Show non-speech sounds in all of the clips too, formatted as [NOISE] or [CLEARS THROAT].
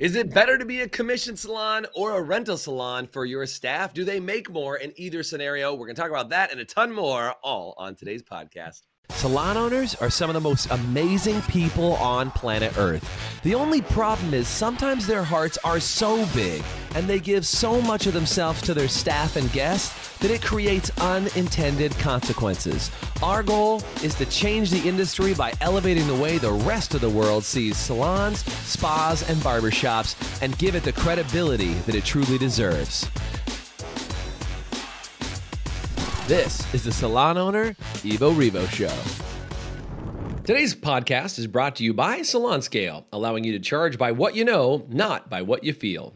Is it better to be a commission salon or a rental salon for your staff? Do they make more in either scenario? We're going to talk about that and a ton more all on today's podcast. Salon owners are some of the most amazing people on planet Earth. The only problem is sometimes their hearts are so big and they give so much of themselves to their staff and guests that it creates unintended consequences. Our goal is to change the industry by elevating the way the rest of the world sees salons, spas, and barbershops and give it the credibility that it truly deserves. This is the Salon Owner Evo Revo Show. Today's podcast is brought to you by Salon Scale, allowing you to charge by what you know, not by what you feel.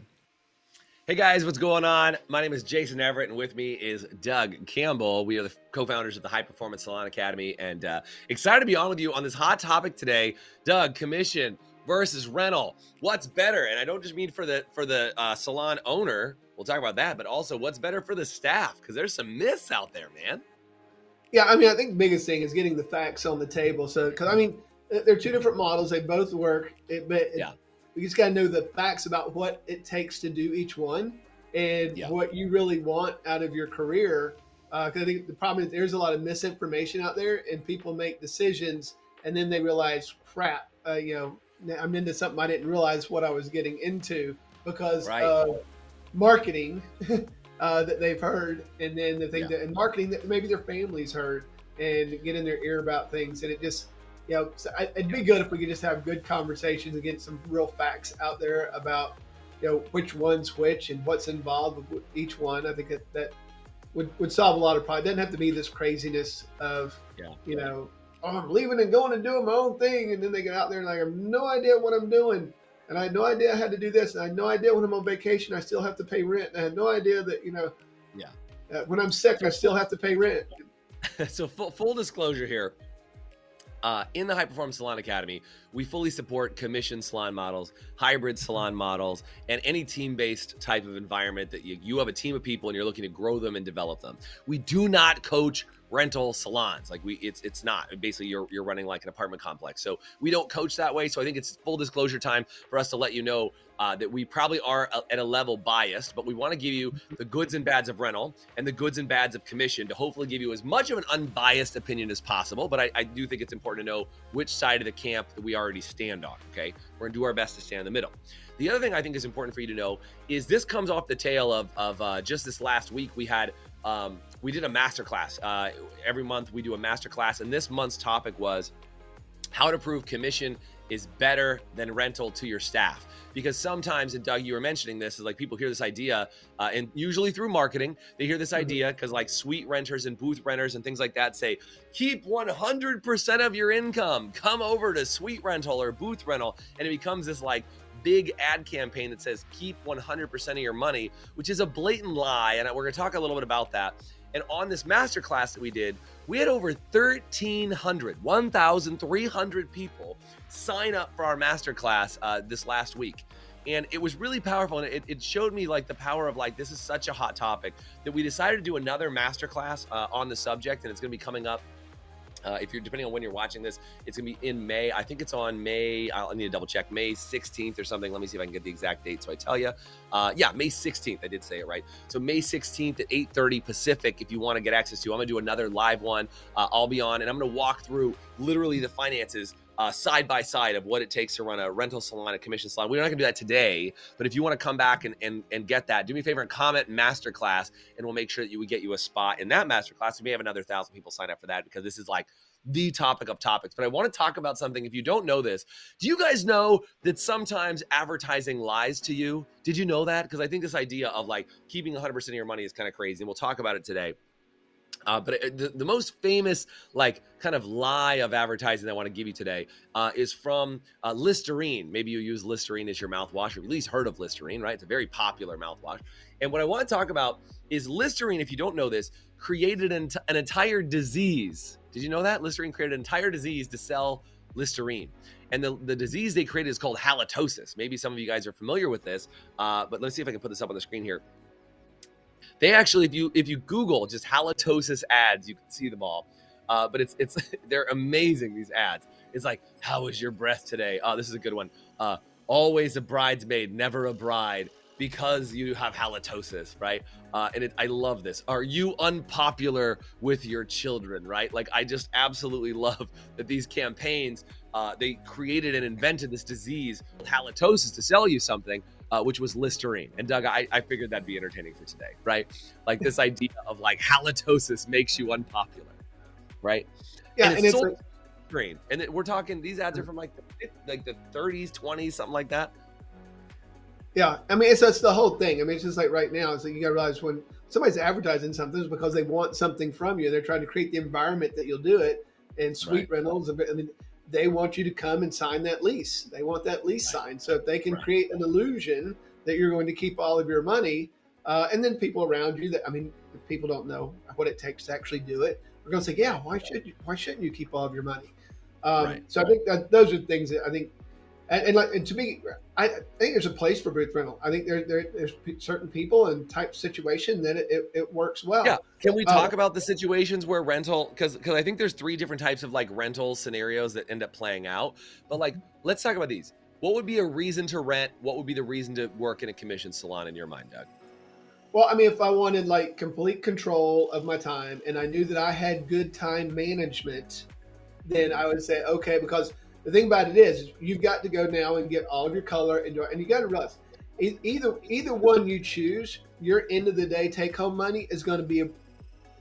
Hey guys, what's going on? My name is Jason Everett, and with me is Doug Campbell. We are the co founders of the High Performance Salon Academy, and uh, excited to be on with you on this hot topic today. Doug, commission versus rental. What's better? And I don't just mean for the for the uh, salon owner, We'll talk about that, but also what's better for the staff because there's some myths out there, man. Yeah, I mean, I think the biggest thing is getting the facts on the table. So, because I mean, they're two different models; they both work. It, but yeah, we just got to know the facts about what it takes to do each one and yeah. what you really want out of your career. Because uh, I think the problem is there's a lot of misinformation out there, and people make decisions, and then they realize, crap, uh, you know, I'm into something I didn't realize what I was getting into because right. of marketing [LAUGHS] uh, that they've heard, and then the thing yeah. that and marketing that maybe their families heard, and get in their ear about things, and it just you know so I, it'd be good if we could just have good conversations and get some real facts out there about you know which one's which and what's involved with each one. I think that that would, would solve a lot of problems. It doesn't have to be this craziness of yeah. you know oh I'm leaving and going and doing my own thing, and then they get out there and like I have no idea what I'm doing and I had no idea I had to do this, and I had no idea when I'm on vacation I still have to pay rent, and I had no idea that you know, yeah, uh, when I'm sick I still have to pay rent. [LAUGHS] so full, full disclosure here. Uh, in the High Performance Salon Academy, we fully support commission salon models, hybrid salon models, and any team based type of environment that you, you have a team of people and you're looking to grow them and develop them. We do not coach rental salons. Like we, it's it's not basically you're you're running like an apartment complex. So we don't coach that way. So I think it's full disclosure time for us to let you know uh, that we probably are at a level biased, but we want to give you the goods and bads of rental and the goods and bads of commission to hopefully give you as much of an unbiased opinion as possible. But I, I do think it's important to know which side of the camp that we already stand on. Okay, we're gonna do our best to stand in the middle. The other thing I think is important for you to know is this comes off the tail of, of uh, just this last week. We had um, we did a masterclass. Uh, every month we do a masterclass, and this month's topic was how to prove commission is better than rental to your staff. Because sometimes, and Doug, you were mentioning this, is like people hear this idea, uh, and usually through marketing, they hear this mm-hmm. idea because like suite renters and booth renters and things like that say, keep 100% of your income, come over to suite rental or booth rental. And it becomes this like big ad campaign that says keep 100% of your money, which is a blatant lie. And we're going to talk a little bit about that. And on this masterclass that we did, we had over 1,300, 1,300 people sign up for our masterclass uh, this last week. And it was really powerful. And it, it, showed me like the power of like, this is such a hot topic that we decided to do another masterclass uh, on the subject. And it's going to be coming up uh, if you're depending on when you're watching this, it's gonna be in May. I think it's on May. I'll need to double check. May 16th or something. Let me see if I can get the exact date. So I tell you, uh, yeah, May 16th. I did say it right. So May 16th at 8:30 Pacific. If you want to get access to, I'm gonna do another live one. Uh, I'll be on, and I'm gonna walk through literally the finances uh, side by side of what it takes to run a rental salon, a commission salon. We're not gonna do that today, but if you want to come back and, and and get that, do me a favor and comment masterclass, and we'll make sure that you would get you a spot in that masterclass. We may have another thousand people sign up for that because this is like the topic of topics. But I want to talk about something. If you don't know this, do you guys know that sometimes advertising lies to you? Did you know that? Because I think this idea of like keeping 100% of your money is kind of crazy, and we'll talk about it today. Uh, but it, the, the, most famous, like, kind of lie of advertising I want to give you today uh, is from uh, Listerine. Maybe you use Listerine as your mouthwash, or at least heard of Listerine, right? It's a very popular mouthwash. And what I want to talk about is Listerine, if you don't know this, created an, an entire disease. Did you know that? Listerine created an entire disease to sell Listerine. And the, the disease they created is called halitosis. Maybe some of you guys are familiar with this, uh, but let's see if I can put this up on the screen here. They actually, if you if you Google just halitosis ads, you can see them all. Uh, but it's it's [LAUGHS] they're amazing these ads. It's like, how was your breath today? Oh, this is a good one. Uh, always a bridesmaid, never a bride because you have halitosis, right? Uh, and it, I love this. Are you unpopular with your children, right? Like, I just absolutely [LAUGHS] love that these campaigns, uh, they created and invented this disease, halitosis, to sell you something, uh, which was Listerine. And Doug, I, I figured that'd be entertaining for today, right? Like this [LAUGHS] idea of like halitosis makes you unpopular, right? Yeah, and, and it's, Listerine. And we're talking, these ads are from like the, like the 30s, 20s, something like that. Yeah, I mean, it's that's the whole thing. I mean, it's just like right now. It's like you got to realize when somebody's advertising something, it's because they want something from you. They're trying to create the environment that you'll do it. And Suite right. Rentals, I mean, they want you to come and sign that lease. They want that lease right. signed. So if they can right. create an illusion that you're going to keep all of your money, uh, and then people around you that I mean, if people don't know what it takes to actually do it, we're going to say, yeah, why should you? Why shouldn't you keep all of your money? Um, so I think that those are things that I think and, and, like, and to me, I, think there's a place for booth rental. I think there, there there's certain people and type situation that it, it, it works well. Yeah. Can we talk uh, about the situations where rental? Because because I think there's three different types of like rental scenarios that end up playing out. But like, let's talk about these. What would be a reason to rent? What would be the reason to work in a commission salon in your mind, Doug? Well, I mean, if I wanted like complete control of my time and I knew that I had good time management, then I would say okay because the thing about it is, you've got to go now and get all of your color and your, and you got to realize either either one you choose, your end of the day take home money is going to be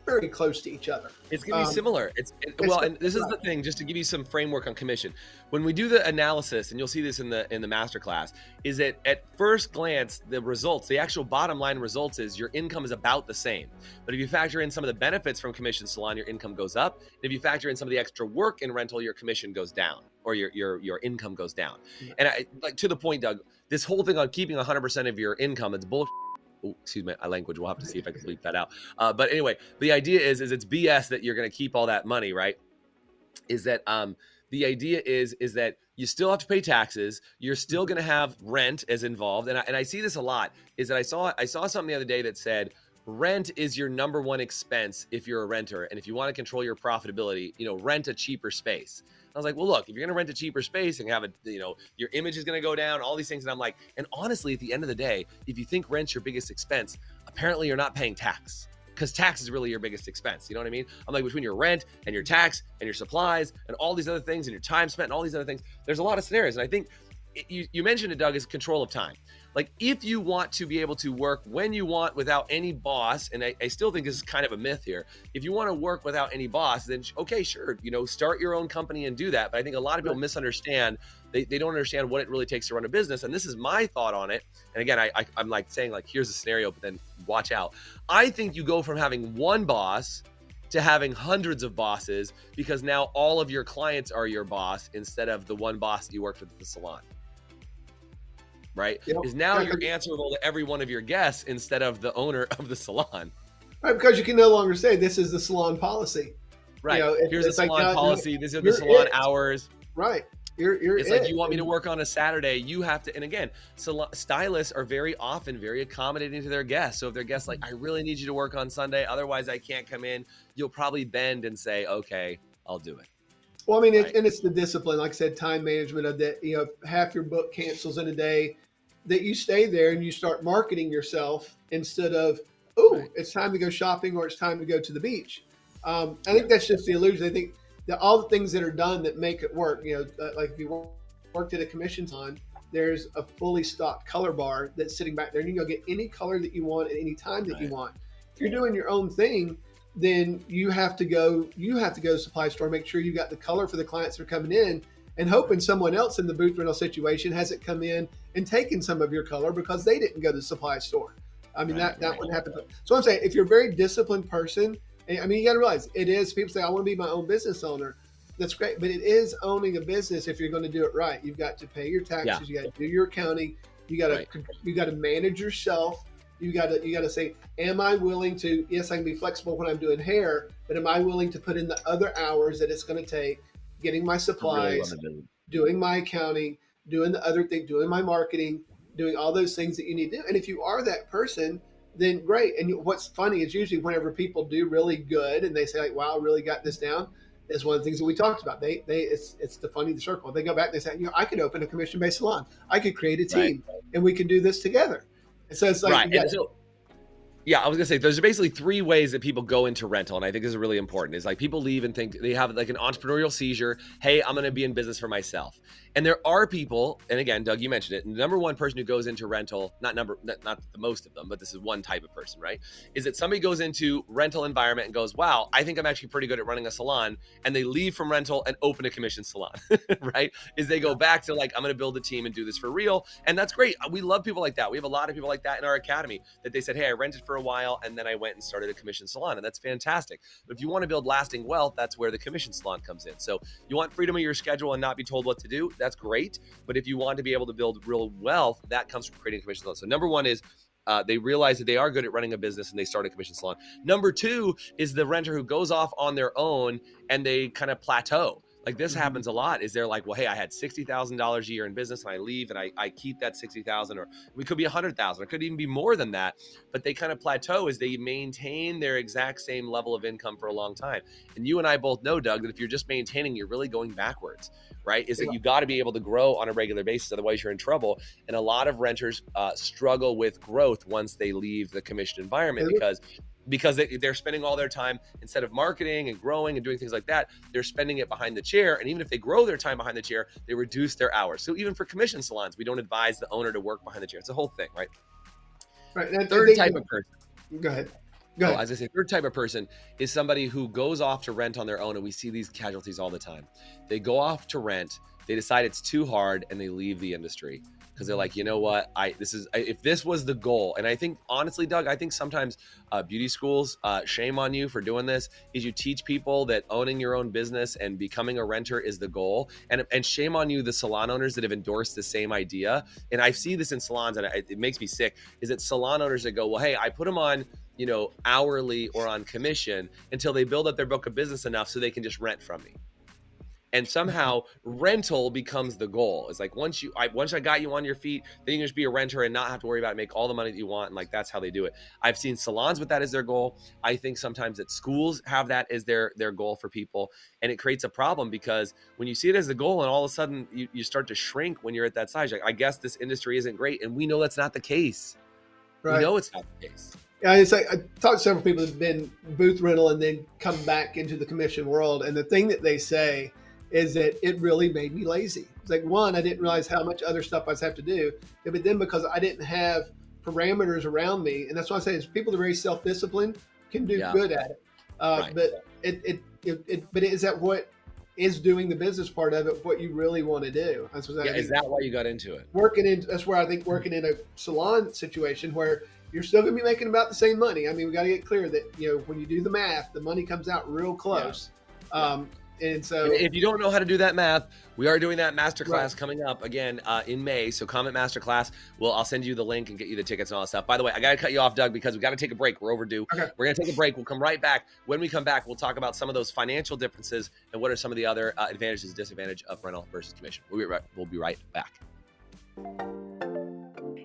very close to each other. It's going to be um, similar. It's, it, well, and this is the thing. Just to give you some framework on commission, when we do the analysis, and you'll see this in the in the master class, is that at first glance the results, the actual bottom line results is your income is about the same. But if you factor in some of the benefits from commission salon, your income goes up. And if you factor in some of the extra work in rental, your commission goes down, or your your your income goes down. Yeah. And I, like to the point, Doug, this whole thing on keeping 100% of your income, it's bullshit oh, excuse my language. We'll have to see if I can bleep that out. Uh, but anyway, the idea is is it's BS that you're going to keep all that money, right? Is that um the idea is is that you still have to pay taxes. You're still going to have rent as involved, and I, and I see this a lot. Is that I saw I saw something the other day that said rent is your number one expense if you're a renter, and if you want to control your profitability, you know, rent a cheaper space. I was like, well, look, if you're to rent a cheaper space and have a, you know, your image is to go down, all these things. And I'm like, and honestly, at the end of the day, if you think rent's your biggest expense, apparently you're not paying tax because tax is really your biggest expense. You know what I mean? I'm like, between your rent and your tax and your supplies and all these other things and your time spent and all these other things, there's a lot of scenarios. And I think you, you mentioned it, Doug, is control of time. Like, if you want to be able to work when you want without any boss, and I, I still think this is kind of a myth here. If you want to work without any boss, then okay, sure, you know, start your own company and do that. But I think a lot of people misunderstand. They, they don't understand what it really takes to run a business. And this is my thought on it. And again, I, I I'm like saying like here's a scenario, but then watch out. I think you go from having one boss to having hundreds of bosses because now all of your clients are your boss instead of the one boss that you worked with at the salon right? Yep. Is now you're answerable to every one of your guests instead of the owner [LAUGHS] of the salon. Right, because you can no longer say this is the salon policy. Right. You know, Here's the salon uh, like, policy. These are the salon it. hours. Right. You're, you're it's it. like you want me to work on a Saturday, you have to. And again, salon, stylists are very often very accommodating to their guests. So if their guests like, I really need you to work on Sunday, otherwise I can't come in, you'll probably bend and say, okay, I'll do it. Well, I mean, right. it, and it's the discipline, like I said, time management of that. You know, half your book cancels in a day, that you stay there and you start marketing yourself instead of, oh, right. it's time to go shopping or it's time to go to the beach. Um, I think that's just the illusion. I think that all the things that are done that make it work, you know, uh, like if you worked at a commission on, there's a fully stocked color bar that's sitting back there and you can go get any color that you want at any time that right. you want. If you're doing your own thing, then you have to go you have to go to the supply store make sure you got the color for the clients that are coming in and hoping someone else in the booth rental situation hasn't come in and taken some of your color because they didn't go to the supply store. I mean, right, that, that right. would happen. So I'm saying if you're a very disciplined person, I mean, you got to realize it is, people say, I want to be my own business owner. That's great. But it is owning a business if you're going to do it right. You've got to pay your taxes. Yeah. You got to do your accounting. You got to, right. you got to manage yourself. You got to, you got to say, am I willing to, yes, I can be flexible when I'm doing hair, but am I willing to put in the other hours that it's going to take getting my supplies, really doing my accounting, doing the other thing, doing my marketing, doing all those things that you need to do. And if you are that person, then great. And what's funny is usually whenever people do really good and they say like, "Wow, I really got this down," is one of the things that we talked about. They they it's it's defining the circle. They go back and they say, you know, I could open a commission based salon. I could create a team right. and we could do this together. And so it's like right. So, yeah, I was gonna say there's basically three ways that people go into rental, and I think this is really important. Is like people leave and think they have like an entrepreneurial seizure. Hey, I'm gonna be in business for myself. And there are people, and again, Doug, you mentioned it. The number one person who goes into rental, not number, not, not the most of them, but this is one type of person, right? Is that somebody goes into rental environment and goes, "Wow, I think I'm actually pretty good at running a salon," and they leave from rental and open a commission salon, [LAUGHS] right? Is they go back to like, "I'm to build a team and do this for real," and that's great. We love people like that. We have a lot of people like that in our academy that they said, "Hey, I rented for a while and then I went and started a commission salon," and that's fantastic. But if you want to build lasting wealth, that's where the commission salon comes in. So you want freedom of your schedule and not be told what to do that's great. But if you want to be able to build real wealth, that comes from creating a commission salon. So number one is uh, they realize that they are good at running a business and they start a commission salon. Number two is the renter who goes off on their own and they kind of plateau. Like this mm-hmm. happens a lot. Is they're like, well, hey, I had sixty thousand dollars a year in business, and I leave, and I, I keep that sixty thousand, or we could be a hundred thousand, it could even be more than that. But they kind of plateau as they maintain their exact same level of income for a long time. And you and I both know, Doug, that if you're just maintaining, you're really going backwards. Right? Is that you got to be able to grow on a regular basis, otherwise you're in trouble. And a lot of renters uh, struggle with growth once they leave the commission environment because because they, they're spending all their time instead of marketing and growing and doing things like that they're spending it behind the chair. And even if they grow their time behind the chair they reduce their hours. So even for commission salons we don't advise the owner to work behind the chair. It's a whole thing right? Right and third type of person. Go ahead Go ahead. As I say, third type of person is somebody who goes off to rent on their own, and we see these casualties all the time. They go off to rent, they decide it's too hard, and they leave the industry because they're like, you know what, I this is if this was the goal, and I think honestly, Doug, I think sometimes uh, beauty schools, uh, shame on you for doing this, is you teach people that owning your own business and becoming a renter is the goal, and and shame on you the salon owners that have endorsed the same idea, and I see this in salons, and it, it makes me sick, is that salon owners that go, well, hey, I put them on you know hourly or on commission until they build up their book of business enough so they can just rent from me and somehow rental becomes the goal. It's like once you, I, once I got you on your feet, then you can just be a renter and not have to worry about it, make all the money that you want, and like that's how they do it. I've seen salons with that as their goal. I think sometimes that schools have that as their their goal for people, and it creates a problem because when you see it as the goal, and all of a sudden you, you start to shrink when you're at that size. Like I guess this industry isn't great, and we know that's not the case. Right. We know it's not the case. Like I talked to several people that've been booth rental and then come back into the commission world, and the thing that they say is that it really made me lazy. It's like one, I didn't realize how much other stuff I have to do, but then because I didn't have parameters around me, and that's why I say is people that are very self disciplined can do yeah. good at it. Uh, right. But it, it, it, it, but is that what is doing the business part of it what you really want to do? That's what yeah, is that why you got into it? Working in that's where I think working in a salon situation where you're still going to be making about the same money. I mean, we got to get clear that you know when you do the math, the money comes out real close. Yeah. Um, and so, if you don't know how to do that math, we are doing that masterclass right. coming up again uh, in May. So, comment masterclass. Well, I'll send you the link and get you the tickets and all that stuff. By the way, I got to cut you off, Doug, because we got to take a break. We're overdue. Okay. We're going to take a break. We'll come right back. When we come back, we'll talk about some of those financial differences and what are some of the other uh, advantages and disadvantages of rental versus commission. We'll be right, we'll be right back.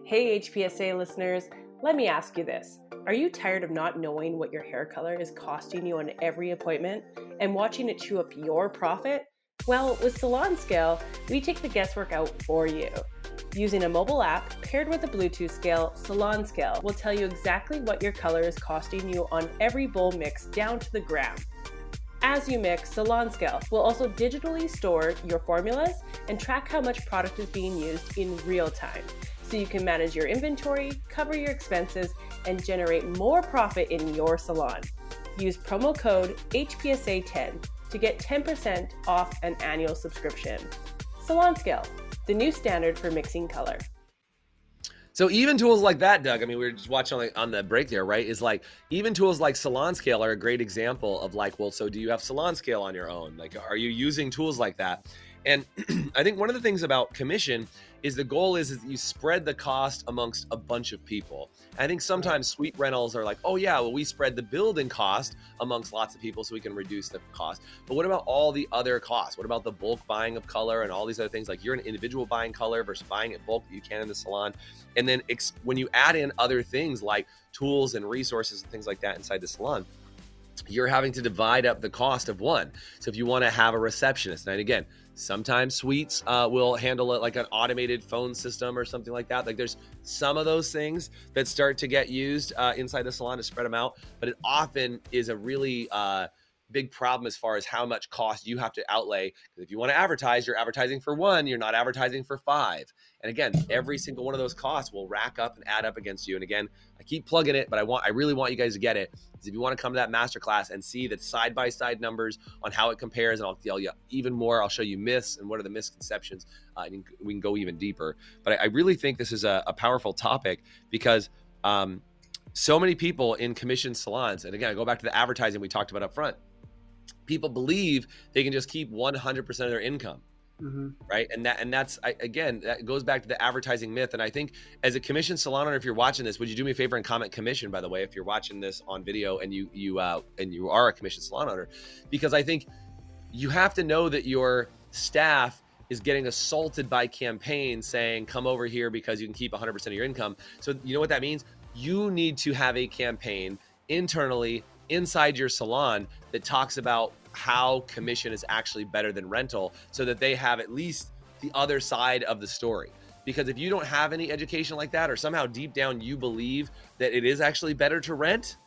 Hey, HPSA listeners, let me ask you this. Are you tired of not knowing what your hair color is costing you on every appointment and watching it chew up your profit? Well, with Salon Scale, we take the guesswork out for you. Using a mobile app paired with a Bluetooth scale, Salon Scale will tell you exactly what your color is costing you on every bowl mix down to the gram. As you mix, Salon Scale will also digitally store your formulas and track how much product is being used in real time so you can manage your inventory, cover your expenses, and generate more profit in your salon. Use promo code HPSA10 to get 10% off an annual subscription. Salon Scale, the new standard for mixing color. So even tools like that, Doug. I mean, we were just watching on on the break there, right? Is like even tools like Salon Scale are a great example of like, well, so do you have Salon Scale on your own? Like, are you using tools like that? And [CLEARS THROAT] I think one of the things about commission is the goal is, is you spread the cost amongst a bunch of people. And I think sometimes suite rentals are like, oh yeah, well we spread the building cost amongst lots of people so we can reduce the cost. But what about all the other costs? What about the bulk buying of color and all these other things? Like you're an individual buying color versus buying it bulk that you can in the salon. And then ex- when you add in other things like tools and resources and things like that inside the salon, you're having to divide up the cost of one. So if you want to have a receptionist, and again, sometimes suites uh, will handle it like an automated phone system or something like that. Like there's some of those things that start to get used uh, inside the salon to spread them out, but it often is a really uh, big problem as far as how much cost you have to outlay. Because if you want to advertise, you're advertising for one, you're not advertising for five. And again, every single one of those costs will rack up and add up against you. And again, I keep plugging it, but I want I really want you guys to get it. Is if you want to come to that masterclass and see the side by side numbers on how it compares, and I'll tell you even more. I'll show you myths and what are the misconceptions, uh, and we can go even deeper. But I, I really think this is a, a powerful topic because um, so many people in commission salons, and again, I go back to the advertising we talked about up front people believe they can just keep 100% of their income mm-hmm. right? And that and that's I, again that goes back to the advertising myth. And i think as a commission salon owner if you're watching this would you do me a favor and comment commission by the way if you're watching this on video and you you uh and you are a commission salon owner? Because i think you have to know that your staff is getting assaulted by campaigns saying come over here because you can keep 100% of your income. So you know what that means? You need to have a campaign internally inside your salon that talks about how commission is actually better than rental so that they have at least the other side of the story. Because if you don't have any education like that, or somehow deep down you believe that it is actually better to rent,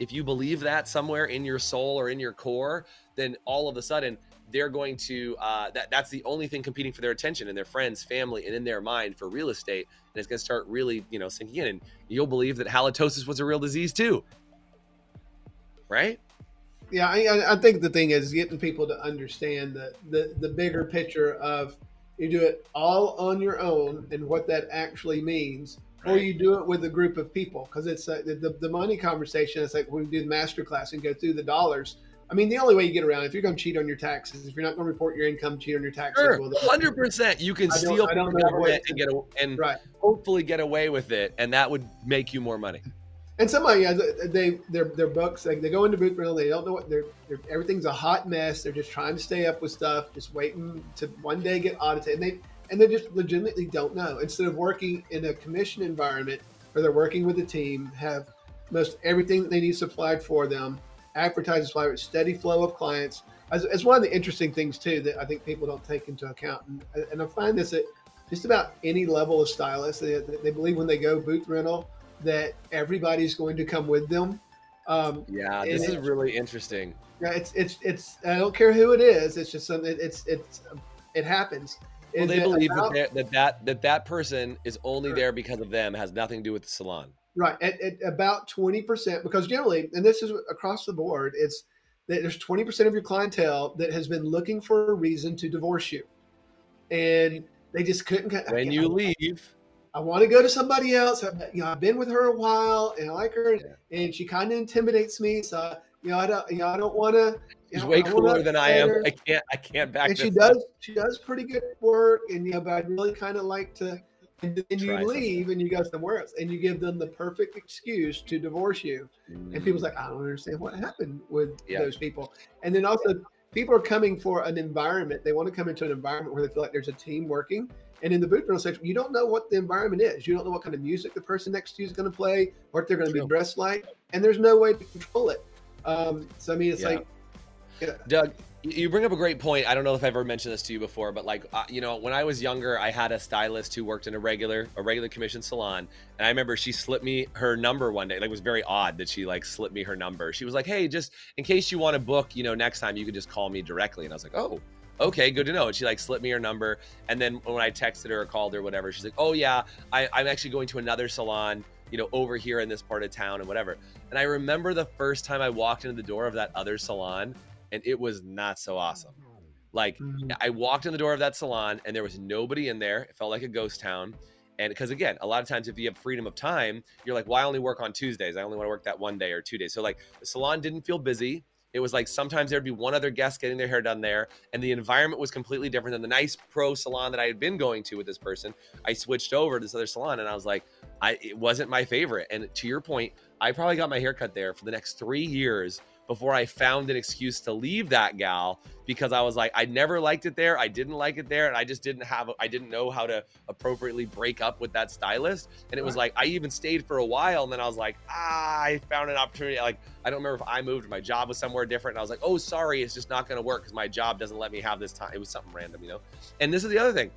if you believe that somewhere in your soul or in your core, then all of a sudden they're going to uh, that that's the only thing competing for their attention and their friends, family, and in their mind for real estate, and it's going to start really you know sinking in, and you'll believe that halitosis was a real disease too, right? yeah, I, I think the thing is getting people to understand the, the, the bigger picture of you do it all on your own and what that actually means, right. or you do it with a group of people because it's the, the money conversation. It's like when we do the master class and go through the dollars. I mean, the only way you get around if you're going to cheat on your taxes, if you're not going to report your income, cheat on your taxes. Sure, hundred percent. You can steal from the government and get a, and right. hopefully get away with it, and that would make you more money and somebody yeah, they their their books like they go into booth rental they don't know what they're, they're, everything's a hot mess they're just trying to stay up with stuff just waiting to one day get audited and they and they just legitimately don't know. Instead of working in a commission environment where they're working with a team have most everything that they need supplied for them advertise supply steady flow of clients. As one of the interesting things too that i think people don't take into account and, and i find this at just about any level of stylist they, they believe when they go booth rental that everybody's going to come with them. Um, yeah, this is really interesting. Yeah, it's it's it's. I don't care who it is. It's just something. It's it's it happens. Well, they believe about, that, that that that that person is only there because of them. Has nothing to do with the salon. Right. At, at about twenty percent, because generally, and this is across the board, it's that there's twenty percent of your clientele that has been looking for a reason to divorce you, and they just couldn't. When you leave, I want to go to somebody else. I've, you know, I've been with her a while and I like her, yeah. and she kind of intimidates me. So you know, I don't, you know, I don't want to. She's know, way cooler than I am. I can't, I can't back. And she does, up. she does pretty good work, and you know, but I'd really kind of like to. And then you leave something. and you go somewhere else, and you give them the perfect excuse to divorce you. Mm. And people's like, I don't understand what happened with yeah. those people. And then also, people are coming for an environment. They want to come into an environment where they feel like there's a team working and in the booth rental section, you don't know what the environment is. You don't know what kind of music the person next to you is going to play, what they're going to be dressed like, and there's no way to control it. Um, so I mean, it's yeah. like, yeah. Doug, you bring up a great point. I don't know if I've ever mentioned this to you before, but like, uh, you know, when I was younger, I had a stylist who worked in a regular, a regular commission salon, and I remember she slipped me her number one day. Like, it was very odd that she like slipped me her number. She was like, "Hey, just in case you want to book, you know, next time you could just call me directly." And I was like, "Oh." Okay, good to know. And she like slipped me her number. And then when I texted her or called her, whatever, she's like, oh yeah, I, I'm actually going to another salon, you know, over here in this part of town and whatever. And I remember the first time I walked into the door of that other salon and it was not so awesome. Like mm-hmm. I walked in the door of that salon and there was nobody in there. It felt like a ghost town. And because again, a lot of times if you have freedom of time, you're like, well, only work on Tuesdays. I only want to work that one day or two days. So like the salon didn't feel busy. It was like sometimes there'd be one other guest getting their hair done there, and the environment was completely different than the nice pro salon that I had been going to with this person. I switched over to this other salon, and I was like, I it wasn't my favorite. And to your point, I probably got my haircut there for the next three years before I found an excuse to leave that gal because I was like, I never liked it there. I didn't like it there. And I just didn't have, I didn't know how to appropriately break up with that stylist. And it was like, I even stayed for a while. And then I was like, ah, I found an opportunity. Like, I don't remember if I moved, my job was somewhere different. And I was like, oh, sorry, it's just not going to work because my job doesn't let me have this time. It was something random, you know? And this is the other thing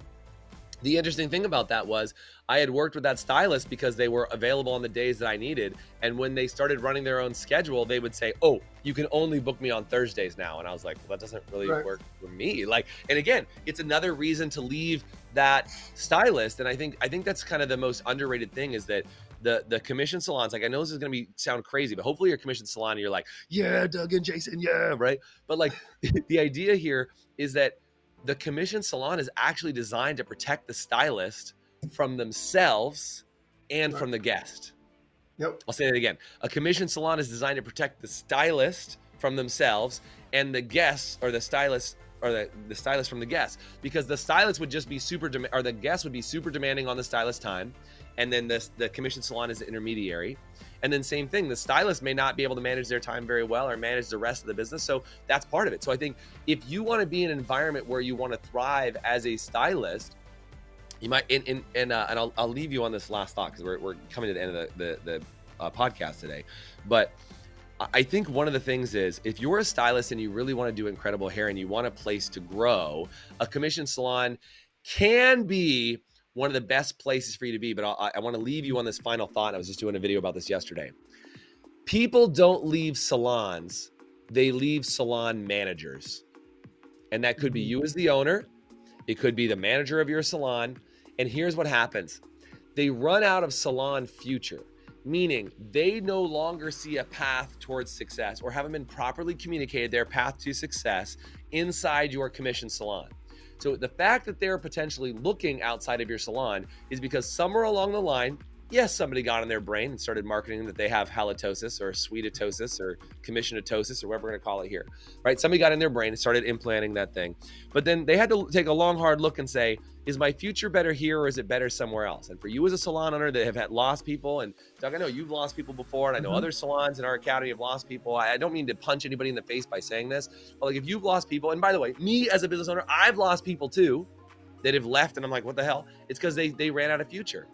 the interesting thing about that was I had worked with that stylist because they were available on the days that I needed. And when they started running their own schedule, they would say, Oh, you can only book me on Thursdays now. And I was like, Well, that doesn't really right. work for me. Like, and again, it's another reason to leave that stylist. And I think I think that's kind of the most underrated thing is that the the commission salons, like I know this is gonna be sound crazy, but hopefully your commission salon and you're like, Yeah, Doug and Jason, yeah, right. But like [LAUGHS] the idea here is that the commission salon is actually designed to protect the stylist from themselves and from the guest. Yep. I'll say that again. A commission salon is designed to protect the stylist from themselves and the guests or the stylist or the, the stylist from the guests because the stylist would just be super dem- or the guest would be super demanding on the stylist time and then the, the commission salon is the intermediary and then same thing, the stylist may not be able to manage their time very well or manage the rest of the business. So that's part of it. So I think if you want to be in an environment where you want to thrive as a stylist, you might and and and, uh, and I'll, I'll leave you on this last thought because we're, we're coming to the end of the the, the uh, podcast today, but. I think one of the things is if you're a stylist and you really want to do incredible hair and you want a place to grow, a commission salon can be one of the best places for you to be. But I, I want to leave you on this final thought. I was just doing a video about this yesterday. People don't leave salons, they leave salon managers. And that could be mm-hmm. you as the owner, it could be the manager of your salon. And here's what happens they run out of salon future, meaning they no longer see a path towards success or haven't been properly communicated their path to success inside your commission salon. So the fact that they're potentially looking outside of your salon is because somewhere along the line, yes, somebody got in their brain and started marketing that they have halitosis or sweetosis or commissionatosis or whatever we're going to call it here, right? Somebody got in their brain and started implanting that thing. But then they had to take a long, hard look and say, is my future better here or is it better somewhere else? And for you as a salon owner that have had lost people, and Doug, I know you've lost people before, and I know mm-hmm. other salons in our academy have lost people. I don't mean to punch anybody in the face by saying this, but like if you've lost people, and by the way, me as a business owner, I've lost people too that have left, and I'm like, what the hell? It's because they they ran out of future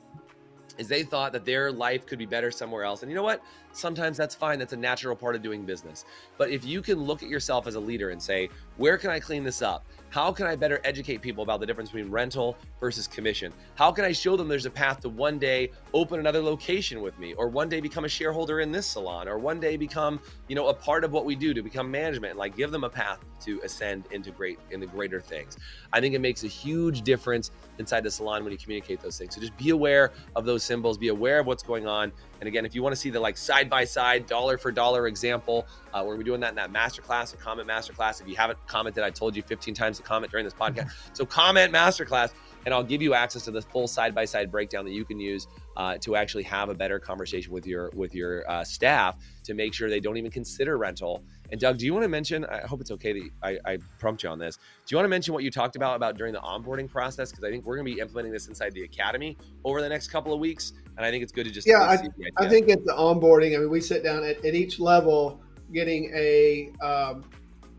is they thought that their life could be better somewhere else. And you know what? Sometimes that's fine. That's a natural part of doing business. But if you can look at yourself as a leader and say, where can I clean this up? How can I better educate people about the difference between rental versus commission? How can I show them there's a path to one day open another location with me or one day become a shareholder in this salon or one day become, you know, a part of what we do to become management and like give them a path to ascend into great in the greater things. I think it makes a huge difference inside the salon when you communicate those things. So just be aware of those symbols, be aware of what's going on. And again, if you want to see the like side by side, dollar for dollar example, uh, we're doing that in that masterclass, a comment masterclass. If you haven't commented, I told you 15 times to comment during this podcast. So comment masterclass, and I'll give you access to the full side by side breakdown that you can use uh, to actually have a better conversation with your with your uh, staff to make sure they don't even consider rental. And Doug, do you want to mention? I hope it's okay that I, I prompt you on this. Do you want to mention what you talked about about during the onboarding process? Because I think we're going to be implementing this inside the academy over the next couple of weeks, and I think it's good to just yeah. I, I, think it's the onboarding. I mean, we sit down at, at each level, getting a um,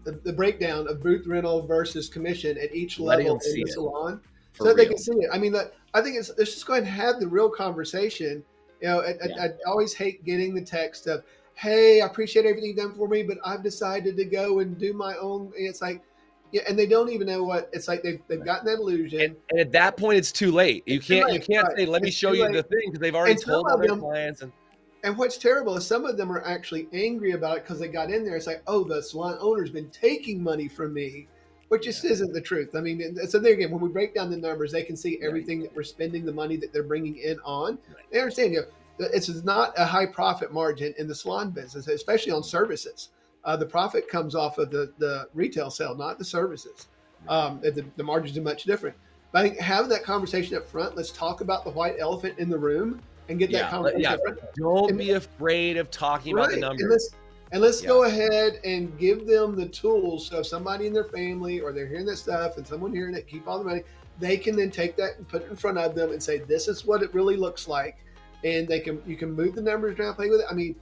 the, the, breakdown of booth rental versus commission at each level in the salon, so they can see it. I mean, that I think it's let's just go ahead and have the real conversation. You know, I, yeah. I, I always hate getting the text of hey, I appreciate everything done for me, but I've decided to go and do my own. It's like, yeah, and they don't even know what it's like. They've, they've gotten that illusion, and, and at that point, it's too late. You can't you can't right. say, "Let it's me show you late. the thing," because they've already and told other them, clients. And and what's terrible is some of them are actually angry about it because they got in there. It's like, oh, the salon owner's been taking money from me, which just yeah. isn't the truth. I mean, so there again, when we break down the numbers, they can see everything that we're spending the money that they're bringing in on. Right. They understand, you know, it's not a high profit margin in the salon business, especially on services. Uh, the profit comes off of the, the retail sale, not the services. Um, the, the margins are much different. But I think having that conversation up front, let's talk about the white elephant in the room and get yeah, that conversation. Yeah. Don't and, be afraid of talking right. about the numbers. And let's, yeah. go ahead and give them the tools. So if somebody in their family or they're hearing that stuff and someone hearing it, keep all the money, they can then take that and put it in front of them and say, this is what it really looks like and they can you can move the numbers around, play with it. I mean,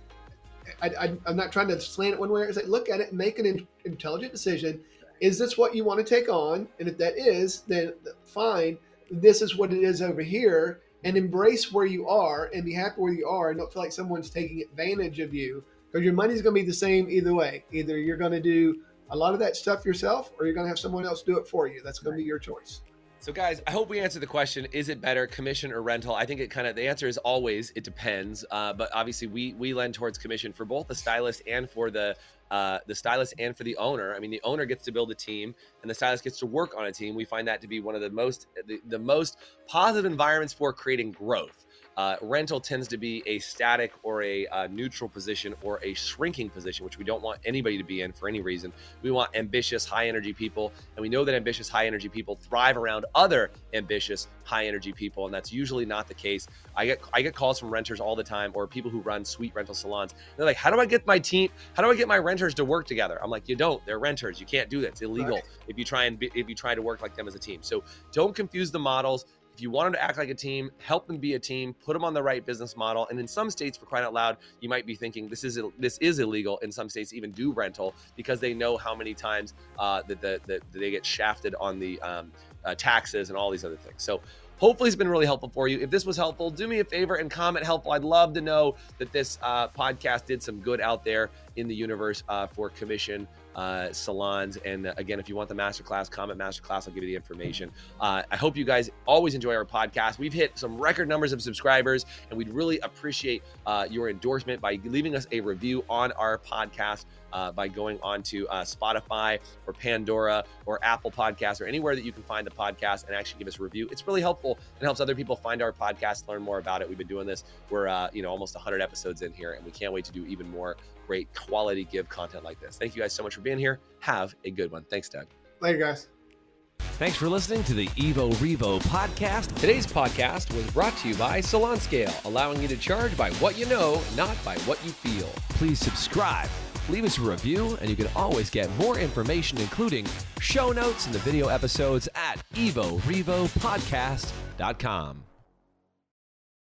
I, am not trying to slant it one way. I say, look at it, make an in, intelligent decision. Is this what you want to take on? And if that is, then fine. This is what it is over here, and embrace where you are and be happy where you are, and don't feel like someone's taking advantage of you because your money's going to be the same either way. Either you're going to do a lot of that stuff yourself, or you're going to have someone else do it for you. That's going to be your choice. So, guys, I hope we answered the question: Is it better commission or rental? I think it kind of the answer is always it depends. Uh, but obviously, we we lend towards commission for both the stylist and for the uh, the stylist and for the owner. I mean, the owner gets to build a team, and the stylist gets to work on a team. We find that to be one of the most the, the most positive environments for creating growth. Uh, rental tends to be a static or a uh, neutral position or a shrinking position, which we don't want anybody to be in for any reason. We want ambitious, high energy people. And we know that ambitious, high energy people thrive around other ambitious, high energy people. And that's usually not the case. I get I get calls from renters all the time or people who run suite rental salons. They're like, how do I get my team? How do I get my renters to work together? I'm like, you don't. They're renters. You can't do that. It's illegal right. if you try and be, if you try to work like them as a team. So don't confuse the models if you want them to act like a team, help them be a team, put them on the right business model. And in some states, for crying out loud, you might be thinking this is this is illegal. In some states, even do rental because they know how many times uh, that, the, that they get shafted on the um, uh, taxes and all these other things. So hopefully it's been really helpful for you if this was helpful do me a favor and comment helpful i'd love to know that this uh, podcast did some good out there in the universe uh, for commission uh, salons. And uh, again, if you want the masterclass, comment masterclass. I'll give you the information. Uh, I hope you guys always enjoy our podcast. We've hit some record numbers of subscribers, and we'd really appreciate uh, your endorsement by leaving us a review on our podcast. Uh, by going on to uh, Spotify or Pandora or Apple Podcasts or anywhere that you can find the podcast and actually give us a review. It's really helpful and helps other people find our podcast, learn more about it. We've been doing this. We're uh, you know almost 100 episodes in here, and we can't wait to do even more great quality give content like this. Thank you guys so much for being here. Have a good one. Thanks, Doug. Later, guys. Thanks for listening to the Evo Revo podcast. Today's podcast was brought to you by Salon Scale, allowing you to charge by what you know, not by what you feel. Please subscribe, leave us a review, and you can always get more information, including show notes and the video episodes at evorevopodcast.com.